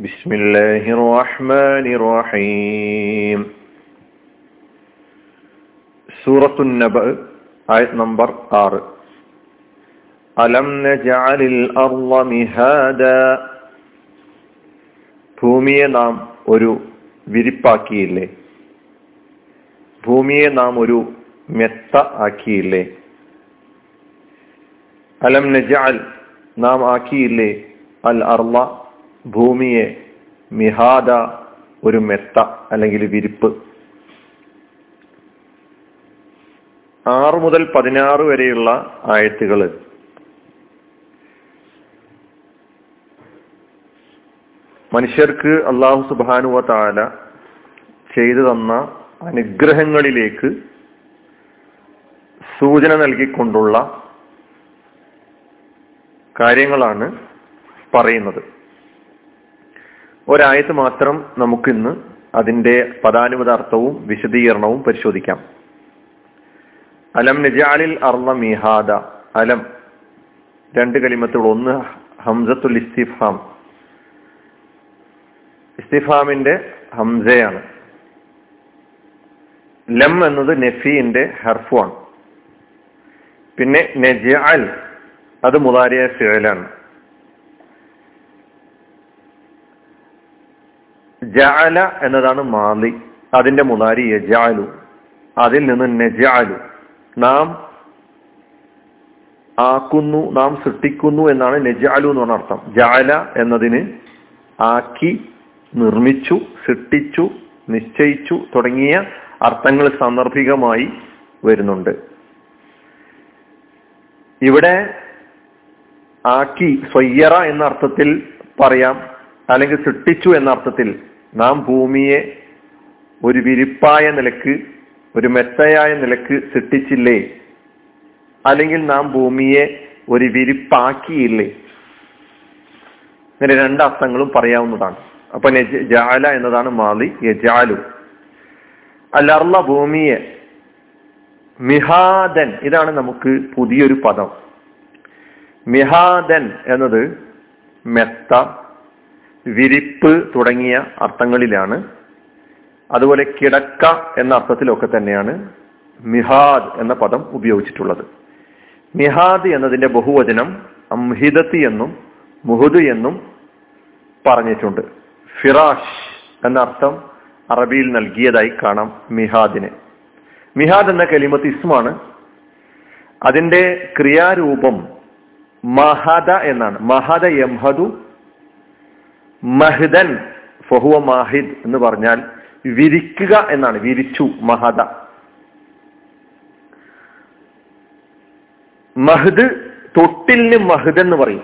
بسم الله الرحمن الرحيم സൂറത്തു നബ ആയത് നമ്പർ ആറ് അലം നജഅലിൽ അർള മിഹാദ ഭൂമിയെ നാം ഒരു വിരിപ്പാക്കിയില്ലേ ഭൂമിയെ നാം ഒരു മെത്ത ആക്കിയില്ലേ അലം നജഅൽ നാം ആക്കിയില്ലേ അൽ അർള ഭൂമിയെ മിഹാദ ഒരു മെത്ത അല്ലെങ്കിൽ വിരിപ്പ്. ആറ് മുതൽ പതിനാറ് വരെയുള്ള ആയത്തുകൾ. മനുഷ്യർക്ക് അള്ളാഹു സുബാനുവ താല ചെയ്തു തന്ന അനുഗ്രഹങ്ങളിലേക്ക് സൂചന നൽകിക്കൊണ്ടുള്ള കാര്യങ്ങളാണ് പറയുന്നത്. ഒരായത്ത് മാത്രം നമുക്കിന്ന് അതിന്റെ പദാനുപദാർത്ഥവും വിശദീകരണവും പരിശോധിക്കാം. അലം നജാലിൽ അർള മിഹാദ. അലം രണ്ട് കലിമത്തുകൾ. ഒന്ന് ഹംസത്തുൽ ഇസ്തിഫാം. ഇസ്തിഫാമിന്റെ ഹംസയാണ്. ലം എന്നത് ഹർഫു ഹർഫുമാണ് പിന്നെ നജാൽ അത് മുതാരിയ ഫിഴലാണ് ജഅല എന്നതാണ് മാലി. അതിന്റെ മുതാരി യജാലു അതിൽ നിന്ന് നജാലു നാം ആക്കുന്നു നാം സൃഷ്ടിക്കുന്നു എന്നാണ് നജാലു എന്ന് പറഞ്ഞ അർത്ഥം. ജാല എന്നതിന് ആക്കി നിർമ്മിച്ചു സൃഷ്ടിച്ചു നിശ്ചയിച്ചു തുടങ്ങിയ അർത്ഥങ്ങൾ സാന്ദർഭികമായി വരുന്നുണ്ട്. ഇവിടെ ആക്കി സ്വയ്യറ എന്ന അർത്ഥത്തിൽ പറയാം. അല്ലെങ്കിൽ സൃഷ്ടിച്ചു എന്ന അർത്ഥത്തിൽ നാം ഭൂമിയെ ഒരു വിരിപ്പായ നിലയ്ക്ക് ഒരു മെത്തയായ നിലയ്ക്ക് സൃഷ്ടിച്ചില്ലേ? അല്ലെങ്കിൽ നാം ഭൂമിയെ ഒരു വിരിപ്പാക്കിയില്ലേ? ഇങ്ങനെ രണ്ട് അർത്ഥങ്ങളും പറയാവുന്നതാണ്. അപ്പൊ ജാല എന്നതാണ് മാളി യജാലു. അല്ലർല ഭൂമിയെ മിഹാദൻ ഇതാണ് നമുക്ക് പുതിയൊരു പദം. മിഹാദൻ എന്നത് മെത്ത വിരിപ്പ് തുടങ്ങിയ അർത്ഥങ്ങളിലാണ്. അതുപോലെ കിടക്ക എന്ന അർത്ഥത്തിലൊക്കെ തന്നെയാണ് മിഹാദ് എന്ന പദം ഉപയോഗിച്ചിട്ടുള്ളത്. മിഹാദ് എന്നതിന്റെ ബഹുവചനം അംഹിദത്തി എന്നും മുഹുദ് എന്നും പറഞ്ഞിട്ടുണ്ട്. ഫിറാഷ് എന്ന അർത്ഥം അറബിയിൽ നൽകിയതായി കാണാം മിഹാദിന്. മിഹാദ് എന്ന കലിമത്ത് ഇസ്മാണ്. അതിന്റെ ക്രിയാരൂപം മഹദ എന്നാണ്. മഹദ യംഹദു മഹദൻ ഫഹുവ മാഹിദ് എന്ന് പറഞ്ഞാൽ വിരിക്കുക എന്നാണ്. വിരിച്ചു മഹദ. മഹദ് തൊട്ടിലിന് മഹദ് എന്ന് പറയും.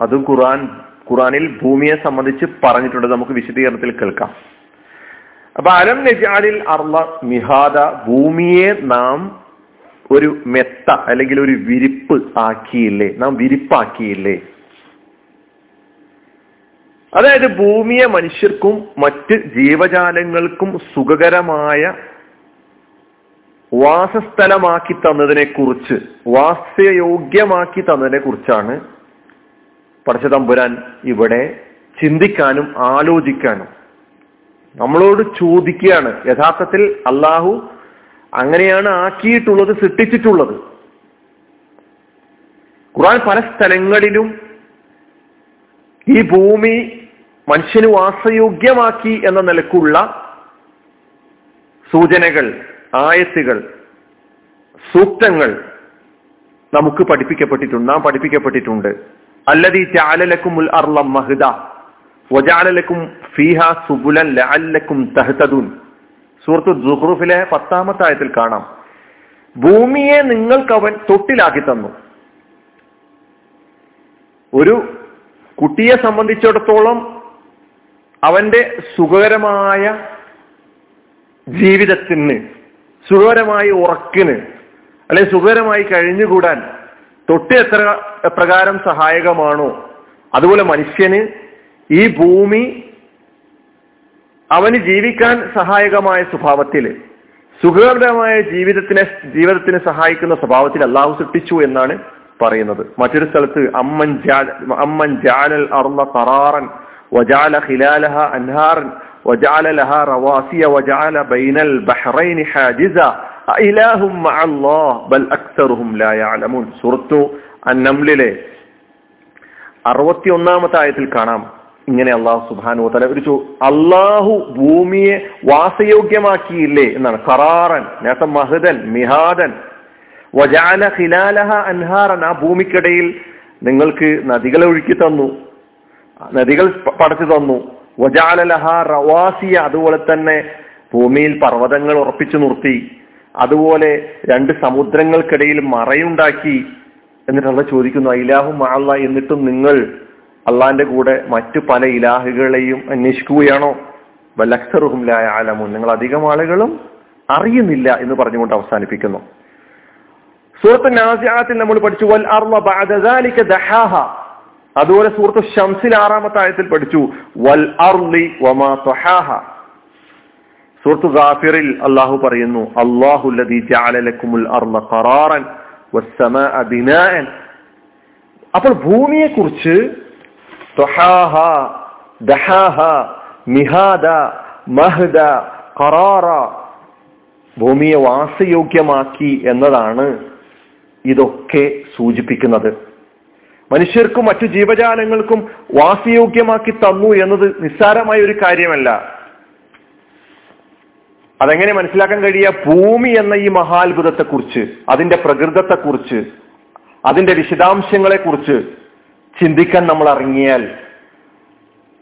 അതും ഖുറാൻ ഖുറാനിൽ ഭൂമിയെ സംബന്ധിച്ച് പറഞ്ഞിട്ടുണ്ട്. നമുക്ക് വിശദീകരണത്തിൽ കേൾക്കാം. അപ്പൊ അലം നജാലിൽ അർള മിഹാദ ഭൂമിയെ നാം ഒരു മെത്ത അല്ലെങ്കിൽ ഒരു വിരിപ്പ് ആക്കിയില്ലേ? നാം വിരിപ്പാക്കിയില്ലേ? അതായത് ഭൂമിയെ മനുഷ്യർക്കും മറ്റ് ജീവജാലങ്ങൾക്കും സുഖകരമായ വാസസ്ഥലമാക്കി തന്നതിനെ കുറിച്ച് വാസ്യയോഗ്യമാക്കി തന്നതിനെ കുറിച്ചാണ് പടച്ചതമ്പുരാൻ ഇവിടെ ചിന്തിക്കാനും ആലോചിക്കാനും നമ്മളോട് ചോദിക്കുകയാണ്. യഥാർത്ഥത്തിൽ അള്ളാഹു അങ്ങനെയാണ് ആക്കിയിട്ടുള്ളത് സൃഷ്ടിച്ചിട്ടുള്ളത്. ഖുറാൻ പല സ്ഥലങ്ങളിലും ഈ ഭൂമി മനുഷ്യന് വാസയോഗ്യമാക്കി എന്ന നിലക്കുള്ള സൂചനകൾ ആയത്തുകൾ സൂക്തങ്ങൾ നമുക്ക് പഠിപ്പിക്കപ്പെട്ടിട്ടുണ്ട് നാം പഠിപ്പിക്കപ്പെട്ടിട്ടുണ്ട്. അല്ലതീ ചാലലക്കും ഉൽ അർളം മഹിദ വജാലലക്കും ഫീഹ സുബുലൻ ലഅല്ലക്കും തഹ്തദൂൻ. സൂറത്തു ജുഹ്റുഫിലെ പത്താമത്തെ ആയത്തിൽ കാണാം. ഭൂമിയെ നിങ്ങൾക്ക് അവൻ തൊട്ടിലാക്കി തന്നു. ഒരു കുട്ടിയെ സംബന്ധിച്ചിടത്തോളം അവന്റെ സുഖകരമായ ജീവിതത്തിന് സുഖകരമായ ഉറക്കിന് അല്ലെ സുഖകരമായി കഴിഞ്ഞുകൂടാൻ തൊട്ട് എത്ര എപ്രകാരം സഹായകമാണോ അതുപോലെ മനുഷ്യന് ഈ ഭൂമി അവന് ജീവിക്കാൻ സഹായകമായ സ്വഭാവത്തിൽ സുഖകരമായ ജീവിതത്തിനെ ജീവിതത്തിന് സഹായിക്കുന്ന സ്വഭാവത്തിൽ അള്ളാഹു സൃഷ്ടിച്ചു എന്നാണ് പറയുന്നത്. മറ്റൊരു സ്ഥലത്ത് അമ്മൻ ജാ അമ്മൻ ജാലൽ അറുന്ന തറാറൻ وجعل خلالها أنهارا وجعل لها رواسي وجعل بين البحرين حاجزا أإله مع الله بل أكثرهم لا يعلمون سورة النمل അറുപത്തി ഒന്നാമത്തെ ആയത്തിൽ കാണാം ഇങ്ങനെ അള്ളാഹു സുബാനു തല ഒരു ചോ അള്ളാഹു ഭൂമിയെ വാസയോഗ്യമാക്കിയില്ലേ എന്നാണ് കറാറൻ നേരത്തെ മഹദൻ മിഹാദൻ വജാല ഖിലാലഹ അൻഹാറൻ ആ ഭൂമിക്കിടയിൽ നിങ്ങൾക്ക് നദികളെ ഒഴുക്കി തന്നു നദികൾ പടച്ചു തന്നു. വജാലലഹ റവാസിയ അതുപോലെ തന്നെ ഭൂമിയിൽ പർവതങ്ങൾ ഉറപ്പിച്ചു നിർത്തി. അതുപോലെ രണ്ട് സമുദ്രങ്ങൾക്കിടയിൽ മറയുണ്ടാക്കി എന്നിട്ട് ചോദിക്കുന്നു ഇലാഹു മാള്ള എന്നിട്ടും നിങ്ങൾ അള്ളാന്റെ കൂടെ മറ്റു പല ഇലാഹുകളെയും അന്വേഷിക്കുകയാണോ? വല്ലക്സറുഹും ലായ ആലമുൻ നിങ്ങൾ അധികം ആളുകളും അറിയുന്നില്ല എന്ന് പറഞ്ഞുകൊണ്ട് അവസാനിപ്പിക്കുന്നു. സൂറത്ത് നാസിയാത്തിൽ നമ്മൾ പഠിച്ചു വൽ ദാലിക ദഹാഹ. അതുപോലെ സൂറത്ത് ഷംസിൽ ആറാമത്തെ ആയത്തിൽ പഠിച്ചു. വൽ അർലി വമാ സൂറത്ത് ഗാഫിറിൽ അള്ളാഹു പറയുന്നു അള്ളാഹുല്ലതി അപ്പോൾ ഭൂമിയെ കുറിച്ച് ദഹാഹ മിഹാദ മഹദ ഖറാറ ഭൂമിയെ വാസയോഗ്യമാക്കി എന്നതാണ് ഇതൊക്കെ സൂചിപ്പിക്കുന്നത്. മനുഷ്യർക്കും മറ്റു ജീവജാലങ്ങൾക്കും വാസയോഗ്യമാക്കി തന്നു എന്നത് നിസ്സാരമായ ഒരു കാര്യമല്ല. അതെങ്ങനെ മനസ്സിലാക്കാൻ കഴിയുക? ഭൂമി എന്ന ഈ മഹാത്ഭുതത്തെക്കുറിച്ച് അതിന്റെ പ്രകൃതത്തെക്കുറിച്ച് അതിന്റെ വിശദാംശങ്ങളെ കുറിച്ച് ചിന്തിക്കാൻ നമ്മൾ ഇറങ്ങിയാൽ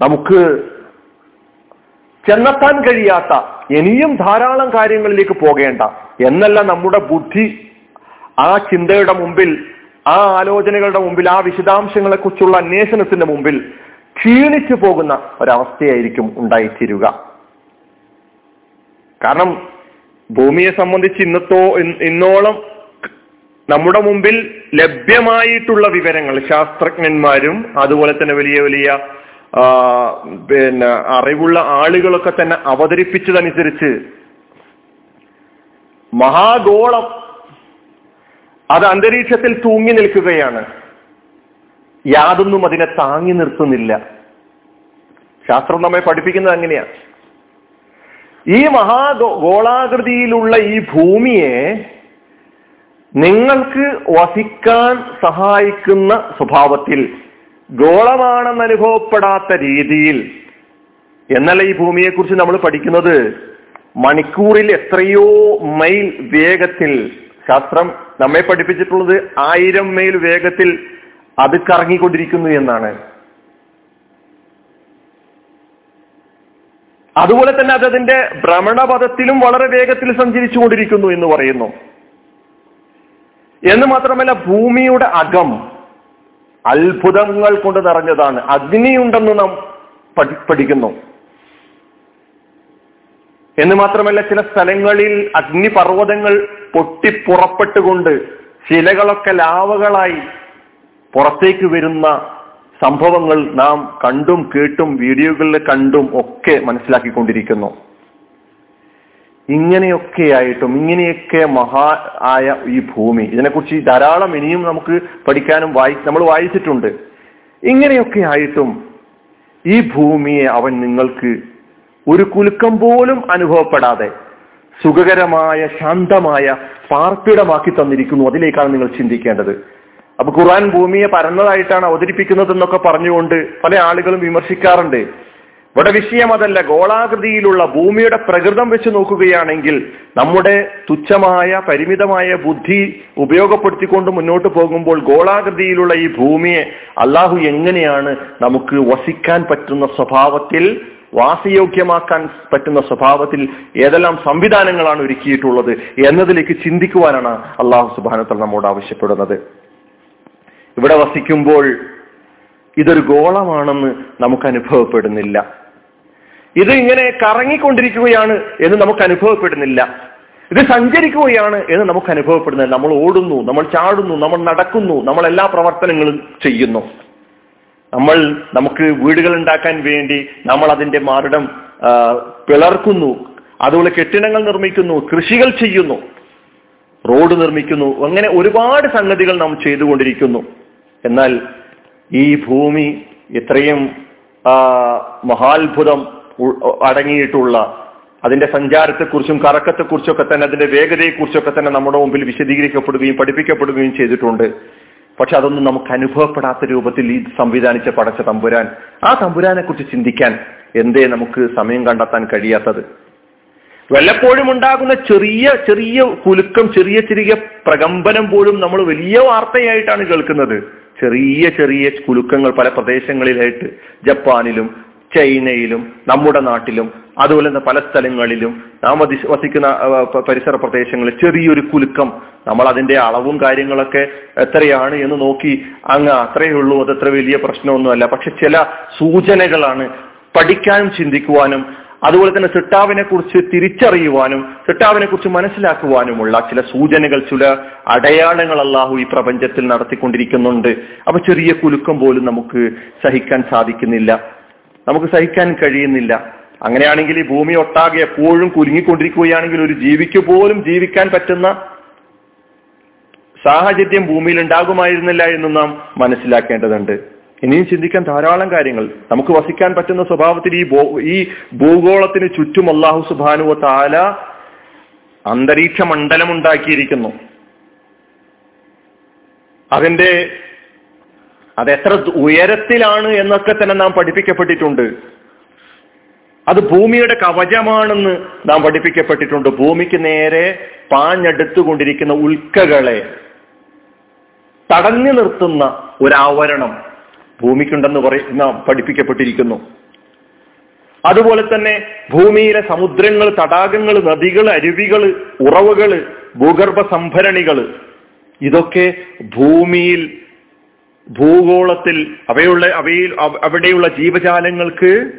നമുക്ക് ചെന്നെത്താൻ കഴിയാത്ത ഇനിയും ധാരാളം കാര്യങ്ങളിലേക്ക് പോകേണ്ട എന്നല്ല നമ്മുടെ ബുദ്ധി ആ ചിന്തയുടെ മുമ്പിൽ ആ ആലോചനകളുടെ മുമ്പിൽ ആ വിശദാംശങ്ങളെ കുറിച്ചുള്ള അന്വേഷണത്തിന്റെ മുമ്പിൽ ക്ഷീണിച്ചു പോകുന്ന ഒരവസ്ഥയായിരിക്കും ഉണ്ടായിത്തീരുക. കാരണം ഭൂമിയെ സംബന്ധിച്ച് ഇന്നത്തോ ഇന്നോളം നമ്മുടെ മുമ്പിൽ ലഭ്യമായിട്ടുള്ള വിവരങ്ങൾ ശാസ്ത്രജ്ഞന്മാരും അതുപോലെ തന്നെ വലിയ വലിയ പിന്നെ അറിവുള്ള ആളുകളൊക്കെ തന്നെ അവതരിപ്പിച്ചതനുസരിച്ച് മഹാഗോളം അത് അന്തരീക്ഷത്തിൽ തൂങ്ങി നിൽക്കുകയാണ്. യാതൊന്നും അതിനെ താങ്ങി നിർത്തുന്നില്ല. ശാസ്ത്രം നമ്മെ പഠിപ്പിക്കുന്നത് അങ്ങനെയാണ് ഈ മഹാ ഗോളാകൃതിയിലുള്ള ഈ ഭൂമിയെ നിങ്ങൾക്ക് വസിക്കാൻ സഹായിക്കുന്ന സ്വഭാവത്തിൽ ഗോളമാണെന്ന് അനുഭവപ്പെടാത്ത രീതിയിൽ എന്നല്ല ഈ ഭൂമിയെക്കുറിച്ച് നമ്മൾ പഠിക്കുന്നത് മണിക്കൂറിൽ എത്രയോ മൈൽ വേഗത്തിൽ ശാസ്ത്രം നമ്മെ പഠിപ്പിച്ചിട്ടുള്ളത് ആയിരം മൈൽ വേഗത്തിൽ അത് കറങ്ങിക്കൊണ്ടിരിക്കുന്നു എന്നാണ്. അതുപോലെ തന്നെ അത് അതിന്റെ ഭ്രമണപഥത്തിലും വളരെ വേഗത്തിൽ സഞ്ചരിച്ചു കൊണ്ടിരിക്കുന്നു എന്ന് പറയുന്നു. എന്ന് മാത്രമല്ല ഭൂമിയുടെ അകം അത്ഭുതങ്ങൾ കൊണ്ട് നിറഞ്ഞതാണ്. അഗ്നിയുണ്ടെന്ന് നാം പഠി- പഠിക്കുന്നു. എന്ന് മാത്രമല്ല ചില സ്ഥലങ്ങളിൽ അഗ്നിപർവതങ്ങൾ പൊട്ടിപ്പുറപ്പെട്ടുകൊണ്ട് ശിലകളൊക്കെ ലാവകളായി പുറത്തേക്ക് വരുന്ന സംഭവങ്ങൾ നാം കണ്ടും കേട്ടും വീഡിയോകളിൽ കണ്ടും ഒക്കെ മനസ്സിലാക്കിക്കൊണ്ടിരിക്കുന്നു. ഇങ്ങനെയൊക്കെ ആയിട്ടും ഇങ്ങനെയൊക്കെ മഹാ ആയ ഈ ഭൂമി ഇതിനെക്കുറിച്ച് ധാരാളം ഇനിയും നമുക്ക് പഠിക്കാനും വായി നമ്മൾ വായിച്ചിട്ടുണ്ട്. ഇങ്ങനെയൊക്കെ ആയിട്ടും ഈ ഭൂമിയെ അവൻ നിങ്ങൾക്ക് ഒരു കുലുക്കം പോലും അനുഭവപ്പെടാതെ സുഖകരമായ ശാന്തമായ പാർപ്പിടമാക്കി തന്നിരിക്കുന്നു. അതിലേക്കാണ് നിങ്ങൾ ചിന്തിക്കേണ്ടത്. അപ്പൊ ഖുർആൻ ഭൂമിയെ പരന്നതായിട്ടാണ് അവതരിപ്പിക്കുന്നത് എന്നൊക്കെ പറഞ്ഞുകൊണ്ട് പല ആളുകളും വിമർശിക്കാറുണ്ട്. ഇവിടെ വിഷയം അതല്ല. ഗോളാകൃതിയിലുള്ള ഭൂമിയുടെ പ്രകൃതം വെച്ച് നോക്കുകയാണെങ്കിൽ നമ്മുടെ തുച്ഛമായ പരിമിതമായ ബുദ്ധി ഉപയോഗപ്പെടുത്തിക്കൊണ്ട് മുന്നോട്ട് പോകുമ്പോൾ ഗോളാകൃതിയിലുള്ള ഈ ഭൂമിയെ അള്ളാഹു എങ്ങനെയാണ് നമുക്ക് വസിക്കാൻ പറ്റുന്ന സ്വഭാവത്തിൽ വാസയോഗ്യമാക്കാൻ പറ്റുന്ന സ്വഭാവത്തിൽ ഏതെല്ലാം സംവിധാനങ്ങളാണ് ഒരുക്കിയിട്ടുള്ളത് എന്നതിലേക്ക് ചിന്തിക്കുവാനാണ് അള്ളാഹു സുബാനത്തൽ നമ്മോട് ആവശ്യപ്പെടുന്നത്. ഇവിടെ വസിക്കുമ്പോൾ ഇതൊരു ഗോളമാണെന്ന് നമുക്ക് അനുഭവപ്പെടുന്നില്ല. ഇത് ഇങ്ങനെ കറങ്ങിക്കൊണ്ടിരിക്കുകയാണ് എന്ന് നമുക്ക് അനുഭവപ്പെടുന്നില്ല. ഇത് സഞ്ചരിക്കുകയാണ് എന്ന് നമുക്ക് അനുഭവപ്പെടുന്നില്ല. നമ്മൾ ഓടുന്നു നമ്മൾ ചാടുന്നു നമ്മൾ നടക്കുന്നു നമ്മൾ എല്ലാ പ്രവർത്തനങ്ങളും ചെയ്യുന്നു. നമ്മൾ നമുക്ക് വീടുകൾ ഉണ്ടാക്കാൻ വേണ്ടി നമ്മൾ അതിന്റെ മാറിടം പിളർക്കുന്നു. അതുപോലെ കെട്ടിടങ്ങൾ നിർമ്മിക്കുന്നു കൃഷികൾ ചെയ്യുന്നു റോഡ് നിർമ്മിക്കുന്നു. അങ്ങനെ ഒരുപാട് സംഗതികൾ നാം ചെയ്തുകൊണ്ടിരിക്കുന്നു. എന്നാൽ ഈ ഭൂമി ഇത്രയും മഹാത്ഭുതം അടങ്ങിയിട്ടുള്ള അതിന്റെ സഞ്ചാരത്തെക്കുറിച്ചും കറക്കത്തെക്കുറിച്ചൊക്കെ തന്നെ അതിന്റെ വേഗതയെക്കുറിച്ചൊക്കെ തന്നെ നമ്മുടെ മുമ്പിൽ വിശദീകരിക്കപ്പെടുകയും പഠിപ്പിക്കപ്പെടുകയും ചെയ്തിട്ടുണ്ട്. പക്ഷെ അതൊന്നും നമുക്ക് അനുഭവപ്പെടാത്ത രൂപത്തിൽ ഈ സംവിധാനിച്ച പടച്ച തമ്പുരാൻ ആ തമ്പുരാനെ കുറിച്ച് ചിന്തിക്കാൻ എന്തേ നമുക്ക് സമയം കണ്ടെത്താൻ കഴിയാത്തത്? വല്ലപ്പോഴും ഉണ്ടാകുന്ന ചെറിയ ചെറിയ കുലുക്കം ചെറിയ ചെറിയ പ്രകമ്പനം പോലും നമ്മൾ വലിയ വാർത്തയായിട്ടാണ് കേൾക്കുന്നത്. ചെറിയ ചെറിയ കുലുക്കങ്ങൾ പല പ്രദേശങ്ങളിലായിട്ട് ജപ്പാനിലും ചൈനയിലും നമ്മുടെ നാട്ടിലും അതുപോലെ തന്നെ പല സ്ഥലങ്ങളിലും നാം വസിക്കുന്ന പരിസര പ്രദേശങ്ങളിൽ ചെറിയൊരു കുലുക്കം. നമ്മൾ അതിന്റെ അളവും കാര്യങ്ങളൊക്കെ എത്രയാണ് എന്ന് നോക്കി അങ്ങ് അത്രയേ ഉള്ളൂ അത് അത്ര വലിയ പ്രശ്നമൊന്നുമല്ല. പക്ഷെ ചില സൂചനകളാണ് പഠിക്കാനും ചിന്തിക്കുവാനും അതുപോലെ തന്നെ സിട്ടാവിനെ കുറിച്ച് തിരിച്ചറിയുവാനും സിട്ടാവിനെ കുറിച്ച് മനസ്സിലാക്കുവാനുമുള്ള ചില സൂചനകൾ ചില അടയാളങ്ങൾ അള്ളാഹു ഈ പ്രപഞ്ചത്തിൽ നടത്തിക്കൊണ്ടിരിക്കുന്നുണ്ട്. അപ്പൊ ചെറിയ കുലുക്കം പോലും നമുക്ക് സഹിക്കാൻ സാധിക്കുന്നില്ല. നമുക്ക് സഹിക്കാൻ കഴിയുന്നില്ല. അങ്ങനെയാണെങ്കിൽ ഈ ഭൂമി ഒട്ടാകെ എപ്പോഴും കുലുങ്ങിക്കൊണ്ടിരിക്കുകയാണെങ്കിൽ ഒരു ജീവിക്ക് പോലും ജീവിക്കാൻ പറ്റുന്ന സാഹചര്യം ഭൂമിയിൽ ഉണ്ടാകുമായിരുന്നില്ല എന്ന് നാം മനസ്സിലാക്കേണ്ടതുണ്ട്. ഇനിയും ചിന്തിക്കാൻ ധാരാളം കാര്യങ്ങൾ. നമുക്ക് വസിക്കാൻ പറ്റുന്ന സ്വഭാവത്തിൽ ഈ ഈ ഭൂഗോളത്തിന് ചുറ്റും അള്ളാഹു സുബാനുവ താല അന്തരീക്ഷ മണ്ഡലം ഉണ്ടാക്കിയിരിക്കുന്നു. അതിന്റെ അതെത്ര ഉയരത്തിലാണ് എന്നൊക്കെ തന്നെ നാം പഠിപ്പിക്കപ്പെട്ടിട്ടുണ്ട്. അത് ഭൂമിയുടെ കവചമാണെന്ന് നാം പഠിപ്പിക്കപ്പെട്ടിട്ടുണ്ട്. ഭൂമിക്ക് നേരെ പാഞ്ഞെടുത്തുകൊണ്ടിരിക്കുന്ന ഉൽക്കകളെ തടഞ്ഞു നിർത്തുന്ന ഒരാവരണം ഭൂമിക്കുണ്ടെന്ന് പറയുന്ന പഠിപ്പിക്കപ്പെട്ടിരിക്കുന്നു. അതുപോലെ തന്നെ ഭൂമിയിലെ സമുദ്രങ്ങൾ തടാകങ്ങൾ നദികൾ അരുവികൾ ഉറവുകൾ ഭൂഗർഭ സംഭരണികൾ ഇതൊക്കെ ഭൂമിയിൽ ഭൂഗോളത്തിൽ അവയുള്ള അവയിൽ അവിടെയുള്ള ജീവജാലങ്ങൾക്ക്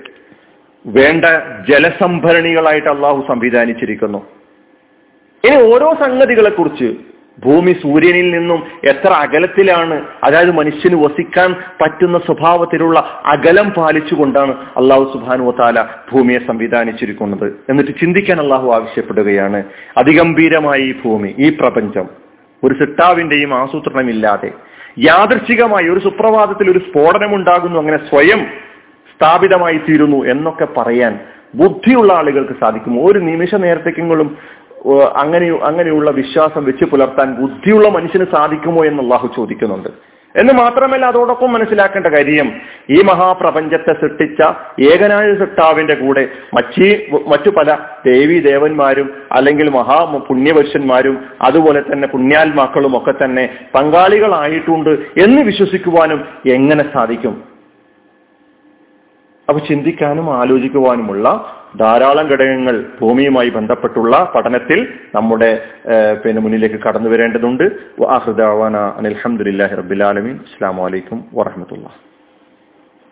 വേണ്ട ജലസംഭരണികളായിട്ട് അള്ളാഹു സംവിധാനിച്ചിരിക്കുന്നു. ഇനി ഓരോ സംഗതികളെ കുറിച്ച് ഭൂമി സൂര്യനിൽ നിന്നും എത്ര അകലത്തിലാണ് അതായത് മനുഷ്യന് വസിക്കാൻ പറ്റുന്ന സ്വഭാവത്തിലുള്ള അകലം പാലിച്ചുകൊണ്ടാണ് അള്ളാഹു സുബാനു താല ഭൂമിയെ സംവിധാനിച്ചിരിക്കുന്നത്. എന്നിട്ട് ചിന്തിക്കാൻ അള്ളാഹു ആവശ്യപ്പെടുകയാണ് അതിഗംഭീരമായ ഈ ഭൂമി ഈ പ്രപഞ്ചം ഒരു സിട്ടാവിന്റെയും ആസൂത്രണമില്ലാതെ. യാദൃച്ഛികമായി ഒരു സുപ്രഭാതത്തിൽ ഒരു സ്ഫോടനം ഉണ്ടാകുന്നു അങ്ങനെ സ്വയം സ്ഥാപിതമായി തീരുന്നു എന്നൊക്കെ പറയാൻ ബുദ്ധിയുള്ള ആളുകൾക്ക് സാധിക്കും ഒരു നിമിഷ നേരത്തേക്കെങ്കിലും അങ്ങനെ അങ്ങനെയുള്ള വിശ്വാസം വെച്ച് പുലർത്താൻ ബുദ്ധിയുള്ള മനുഷ്യന് സാധിക്കുമോ എന്ന് അള്ളാഹു ചോദിക്കുന്നുണ്ട്. എന്ന് മാത്രമല്ല അതോടൊപ്പം മനസ്സിലാക്കേണ്ട കാര്യം ഈ മഹാപ്രപഞ്ചത്തെ സൃഷ്ടിച്ച ഏകനായ സൃഷ്ടാവിന്റെ കൂടെ മച്ചി മറ്റു പല ദേവി ദേവന്മാരും അല്ലെങ്കിൽ മഹാ പുണ്യപുരുഷന്മാരും അതുപോലെ തന്നെ പുണ്യാത്മാക്കളും ഒക്കെ തന്നെ പങ്കാളികളായിട്ടുണ്ട് എന്ന് വിശ്വസിക്കുവാനും എങ്ങനെ സാധിക്കും? അപ്പൊ ചിന്തിക്കാനും ആലോചിക്കുവാനുമുള്ള ധാരാളം ഘടകങ്ങൾ ഭൂമിയുമായി ബന്ധപ്പെട്ടുള്ള പഠനത്തിൽ നമ്മുടെ പിന്നെ മുന്നിലേക്ക് കടന്നു വരേണ്ടതുണ്ട്. അഹൃദാവാന അനിൽഹമുല്ലാഹി റബ്ബിലാലമീൻ അസ്സാം വലൈക്കും വാഹമത്തുള്ള